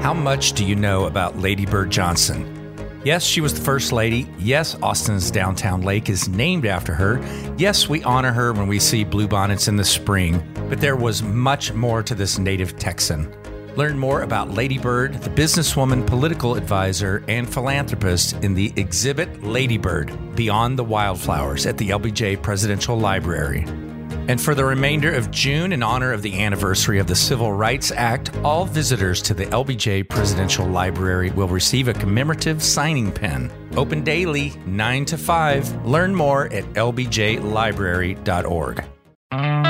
How much do you know about Lady Bird Johnson? Yes, she was the first lady. Yes, Austin's downtown lake is named after her. Yes, we honor her when we see bluebonnets in the spring. But there was much more to this native Texan. Learn more about Lady Bird, the businesswoman, political advisor, and philanthropist in the exhibit Lady Bird Beyond the Wildflowers at the LBJ Presidential Library. And for the remainder of June, in honor of the anniversary of the Civil Rights Act, all visitors to the LBJ Presidential Library will receive a commemorative signing pen. Open daily, 9 to 5. Learn more at lbjlibrary.org.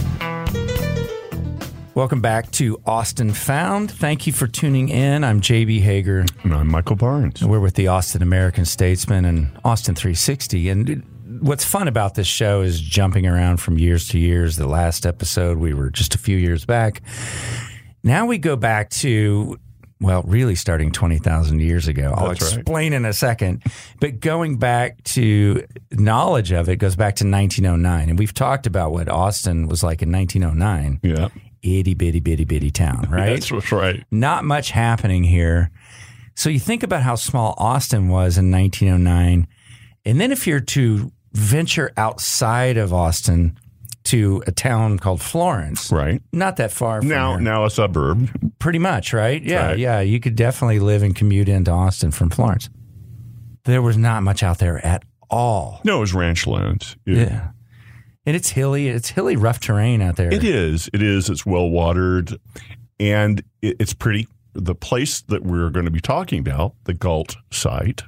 Welcome back to Austin Found. Thank you for tuning in. I'm JB Hager. And I'm Michael Barnes. We're with the Austin American Statesman and Austin 360. And what's fun about this show is jumping around from years to years. The last episode, we were just a few years back. Now we go back to well, really starting 20,000 years ago. I'll That's explain right. in a second. But going back to knowledge of it goes back to 1909. And we've talked about what Austin was like in 1909. Yeah itty bitty bitty bitty town, right? That's right. Not much happening here. So you think about how small Austin was in 1909, and then if you're to venture outside of Austin to a town called Florence, right? Not that far. now, here. now a suburb, pretty much, right? Yeah, right. yeah. You could definitely live and commute into Austin from Florence. There was not much out there at all. No, it was ranch land. yeah. yeah. And it's hilly. It's hilly, rough terrain out there. It is. It is. It's well watered, and it's pretty. The place that we're going to be talking about, the Gault site,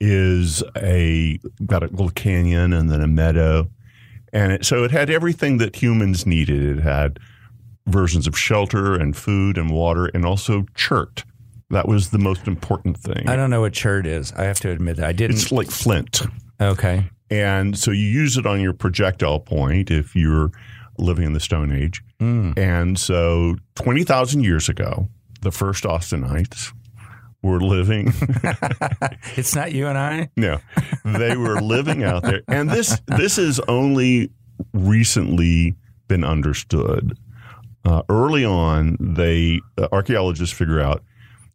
is a got a little canyon and then a meadow, and it, so it had everything that humans needed. It had versions of shelter and food and water, and also chert. That was the most important thing. I don't know what chert is. I have to admit that I didn't. It's like flint. Okay. And so you use it on your projectile point if you're living in the Stone Age. Mm. And so 20,000 years ago, the first Austinites were living. it's not you and I? No. They were living out there. And this this has only recently been understood. Uh, early on, they uh, archaeologists figure out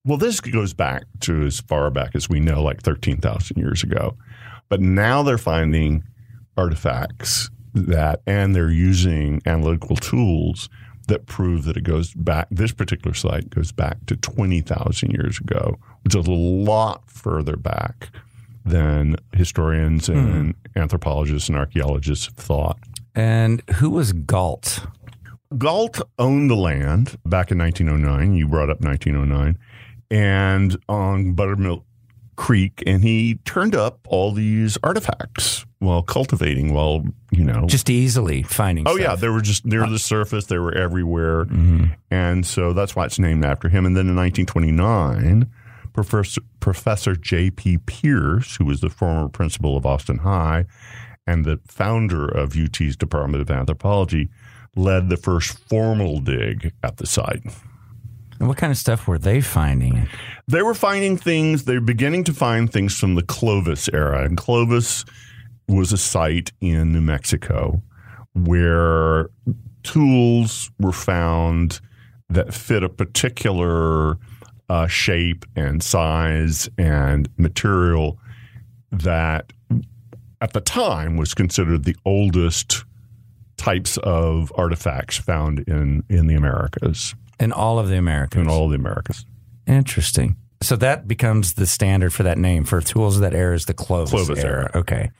well, this goes back to as far back as we know, like 13,000 years ago. But now they're finding artifacts that, and they're using analytical tools that prove that it goes back, this particular site goes back to 20,000 years ago, which is a lot further back than historians hmm. and mm. anthropologists and archaeologists have thought. And who was Gault? Gault owned the land back in 1909. You brought up 1909. And on Buttermilk creek and he turned up all these artifacts while cultivating while you know just easily finding stuff. oh stuff. yeah they were just near the surface they were everywhere mm-hmm. and so that's why it's named after him and then in 1929 professor professor j.p pearce who was the former principal of austin high and the founder of ut's department of anthropology led the first formal dig at the site and what kind of stuff were they finding? They were finding things, they're beginning to find things from the Clovis era. And Clovis was a site in New Mexico where tools were found that fit a particular uh, shape and size and material that at the time was considered the oldest types of artifacts found in, in the Americas. In all of the Americas. In all of the Americas. Interesting. So that becomes the standard for that name for tools of that era is the Clovis, Clovis era. era. Okay.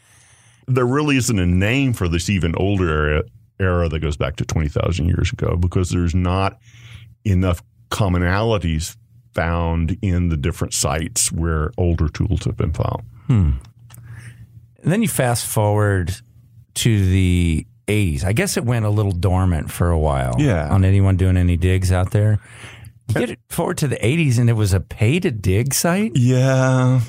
There really isn't a name for this even older era, era that goes back to 20,000 years ago because there's not enough commonalities found in the different sites where older tools have been found. Hmm. And then you fast forward to the 80s. I guess it went a little dormant for a while. Yeah. On anyone doing any digs out there. You get forward to the 80s and it was a pay to dig site? Yeah.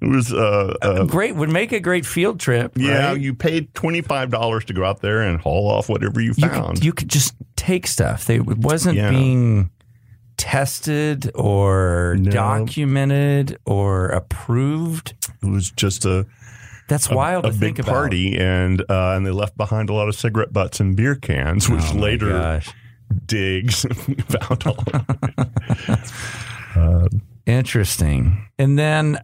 It was uh, uh, great. Would make a great field trip. yeah, right? you paid twenty five dollars to go out there and haul off whatever you you found. could, you could just take stuff. They, it wasn't Yeah. being tested or No. documented or approved. it was just a That's wild a to think big about. party, and uh, and they left behind a lot of cigarette butts and beer cans, which Oh later gosh. digs found all. Interesting. And then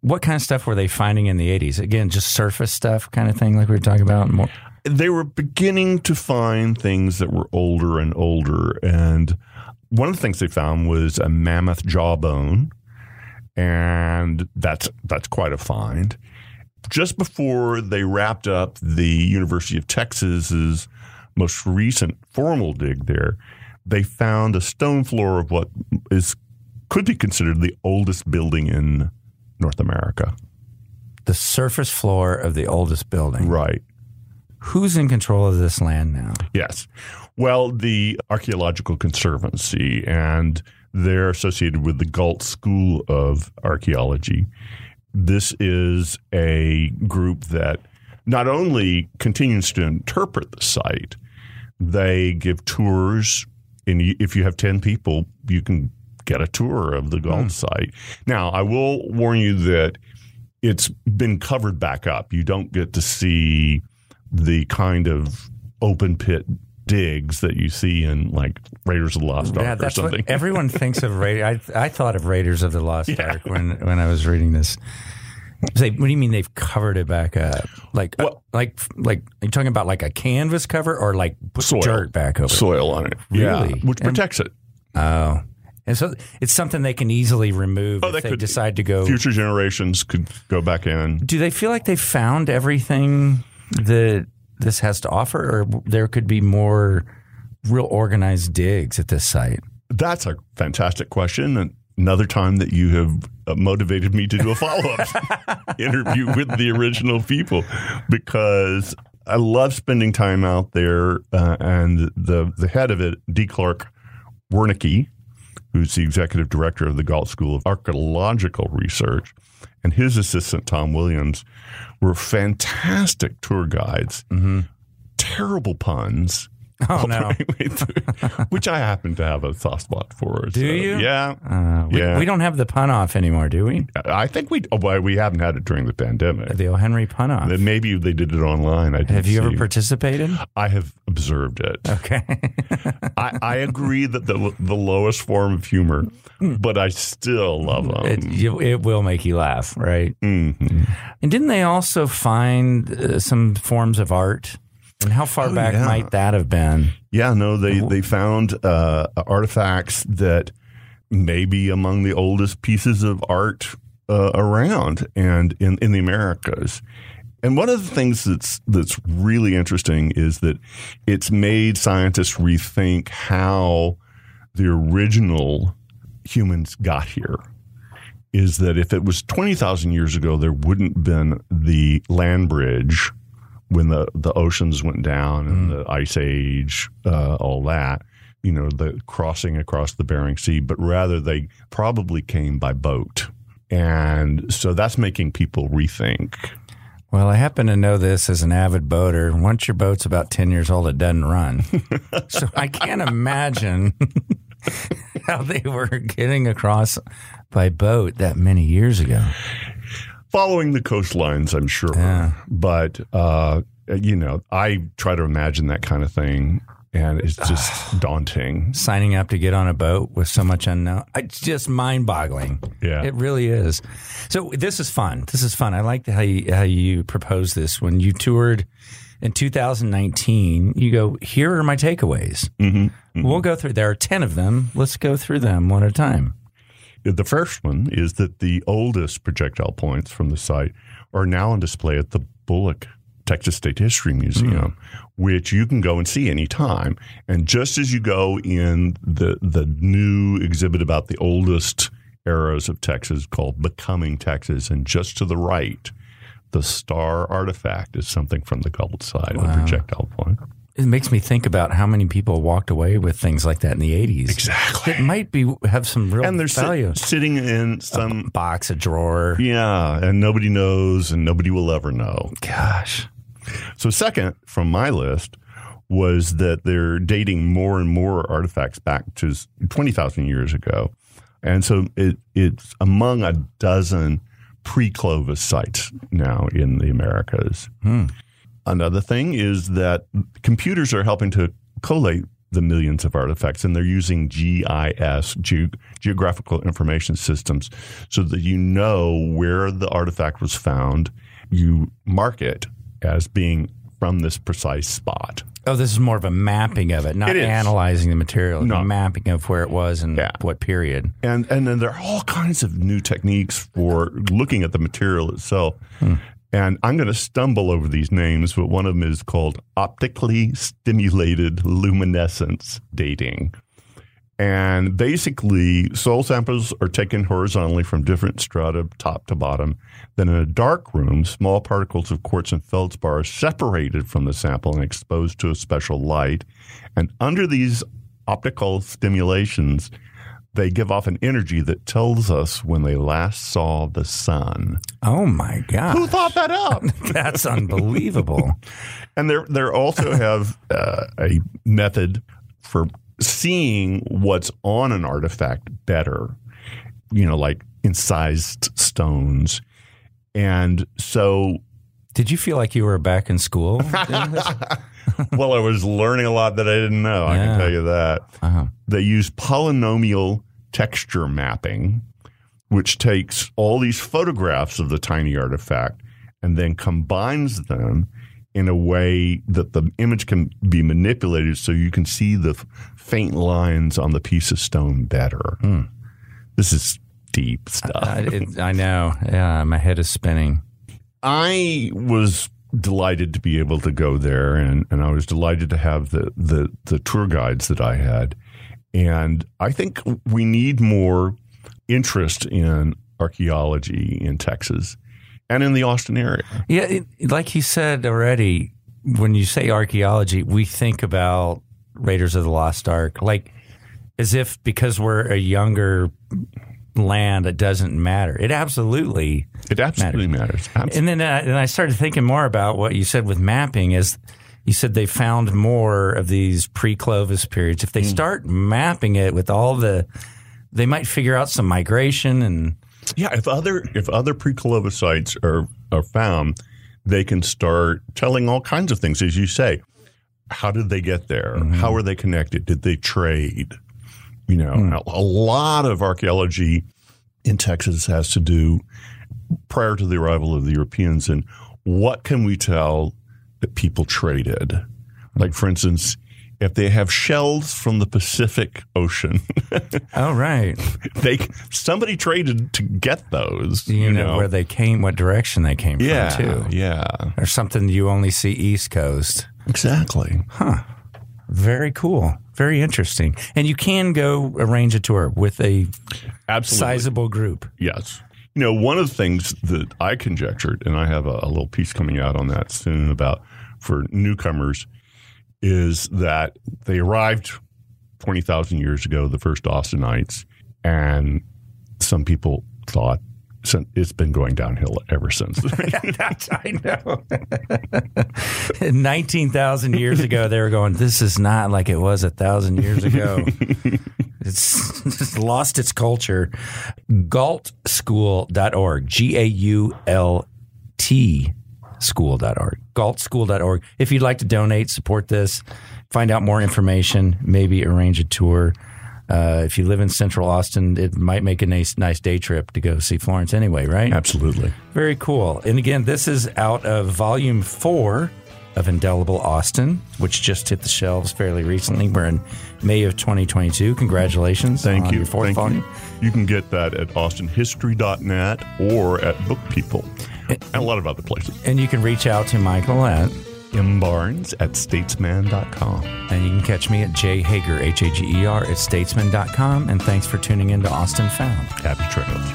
what kind of stuff were they finding in the 80s? Again, just surface stuff kind of thing like we were talking about? More, they were beginning to find things that were older and older. And one of the things they found was a mammoth jawbone. And that's that's quite a find. Just before they wrapped up the University of Texas's most recent formal dig there, they found a stone floor of what is could be considered the oldest building in North America. the surface floor of the oldest building. Right. Who's in control of this land now? Yes. Well, the Archaeological Conservancy, and they're associated with the Gault School of Archaeology. This is a group that not only continues to interpret the site, they give tours. And if you have 10 people, you can get a tour of the Gault hmm. site. Now, I will warn you that it's been covered back up. You don't get to see the kind of open pit digs that you see in like Raiders of the Lost Ark yeah, or something. everyone thinks of. Ra- I I thought of Raiders of the Lost Ark when when I was reading this. Say, what do you mean they've covered it back up? Like, uh, like, like? Are you talking about like a canvas cover or like put Soil. dirt back over? it? Soil on it, yeah, Really? which And- protects it. Oh, and so it's something they can easily remove Oh, if they they could- decide to go. Future generations could go back in. Do they feel like they found everything that this has to offer, or there could be more real organized digs at this site? That's a fantastic question. And another time that you have uh, motivated me to do a follow up interview with the original people because I love spending time out there. Uh, and the, the head of it, D. Clark Wernecke, who's the executive director of the Gault School of Archaeological Research, and his assistant, Tom Williams, were fantastic tour guides. Mm-hmm. Terrible puns. Oh no! which I happen to have a soft spot for. Do you? Yeah. Uh, we, Yeah. we don't have the pun off anymore, do we? I think we, oh, well, we haven't had it during the pandemic. The O. Henry pun off. Maybe they did it online. I Have you ever participated? I have observed it. Okay. I, I agree that the the lowest form of humor, but I still love them. it, it will make you laugh, right? Mhm. And didn't they also find uh, some forms of art? And how far Oh, back yeah. might that have been? Yeah, no, they they found uh, artifacts that may be among the oldest pieces of art uh, around and in, in the Americas. And one of the things that's that's really interesting is that it's made scientists rethink how the original humans got here. Is that if it was twenty thousand years ago, there wouldn't have been the land bridge when the, the oceans went down and the ice age, uh, all that, you know, the crossing across the Bering Sea, but rather they probably came by boat. And so that's making people rethink. Well, I happen to know this as an avid boater. Once your boat's about 10 years old, it doesn't run. so I can't imagine how they were getting across by boat that many years ago. Following the coastlines, I'm sure. Yeah. But, uh, you know, I try to imagine that kind of thing, and it's just daunting. Signing up to get on a boat with so much unknown. It's just mind boggling. Yeah. It really is. So this is fun. This is fun. I like how you, how you proposed this when you toured in 2019. You go, here are my takeaways. Mm-hmm. We'll go through. There are 10 of them. Let's go through them one at a time. The first one is that the oldest projectile points from the site are now on display at the Bullock Texas State History Museum, hmm. which you can go and see anytime. And just as you go in the the new exhibit about the oldest eras of Texas called Becoming Texas, and just to the right, the star artifact is something from the Gault side of the projectile point. It makes me think about how many people walked away with things like that in the 80s. Exactly. It might be have some real and they're sit- value. sitting in some Box, a drawer. yeah, and nobody knows, and nobody will ever know. Gosh. So, second from my list was that they're dating more and more artifacts back to 20,000 years ago. And so it, it's among a dozen pre Clovis sites now in the Americas. Hmm. Another thing is that computers are helping to collate the millions of artifacts, and they're using GIS, Ge- Geographical Information Systems, so that you know where the artifact was found. You mark it as being from this precise spot. Oh, this is more of a mapping of it, not It analyzing the material. No. Mapping of where it was and Yeah. what period. And and then there are all kinds of new techniques for looking at the material itself. Hmm. And I'm going to stumble over these names, but one of them is called optically stimulated luminescence dating. And basically, soil samples are taken horizontally from different strata, top to bottom. Then, in a dark room, small particles of quartz and feldspar are separated from the sample and exposed to a special light. And under these optical stimulations, they give off an energy that tells us when they last saw the sun. Oh my God. Who thought that up? That's unbelievable. And they they also have uh, a method for seeing what's on an artifact better, you know, like incised stones. And so, Did you feel like you were back in school? well, I was learning a lot that I didn't know. I can tell you that. Uh-huh. They use polynomial texture mapping, which takes all these photographs of the tiny artifact and then combines them in a way that the image can be manipulated so you can see the faint lines on the piece of stone better. Hmm. This is deep stuff. I, it, I know. Yeah, my head is spinning. I was delighted to be able to go there, and, and I was delighted to have the, the the tour guides that I had. And I think we need more interest in archaeology in Texas and in the Austin area. Yeah, it, like he said already, when you say archaeology, we think about Raiders of the Lost Ark, like as if because we're a younger land, it doesn't matter. It absolutely. It absolutely matters. Absolutely. And then uh, and I started thinking more about what you said with mapping is you said they found more of these pre-Clovis periods. If they hmm. start mapping it with all the, they might figure out some migration and Yeah, if other if other pre-Clovis sites are are found, they can start telling all kinds of things, as you say. How did they get there? Mm-hmm. How are they connected? Did they trade? You know, a, a lot of archaeology in Texas has to do prior to the arrival of the Europeans and what can we tell that people traded? Like, for instance, if they have shells from the Pacific Ocean, oh right, they somebody traded to get those. you, know, where they came, what direction they came yeah, from too. yeah, or something you only see East Coast. exactly. Huh. Very cool. Very interesting. And you can go arrange a tour with a Absolutely. sizable group. Yes. You know, one of the things that I conjectured, and I have a, a little piece coming out on that soon about for newcomers, is that they arrived 20,000 years ago, the first Austinites, and some people thought it's been going downhill ever since. That's, I know. 19,000 years ago, they were going, this is not like it was a thousand years ago. it's, it's lost its culture. Gaultschool.org. G A U L T school.org. Gaultschool.org. If you'd like to donate, support this, find out more information, maybe arrange a tour. Uh, if you live in central Austin, it might make a nice, nice day trip to go see Florence anyway, right? Absolutely. Very cool. And again, this is out of volume four of Indelible Austin, which just hit the shelves fairly recently. We're in May of 2022. Congratulations. Thank you. Fourth Thank volume. you. You can get that at austinhistory.net or at Book People and a lot of other places. And you can reach out to Michael at, mbarnes at statesman.com. and you can catch me at jhager, H A G E R, at statesman.com. And thanks for tuning in to Austin Found. Happy trails.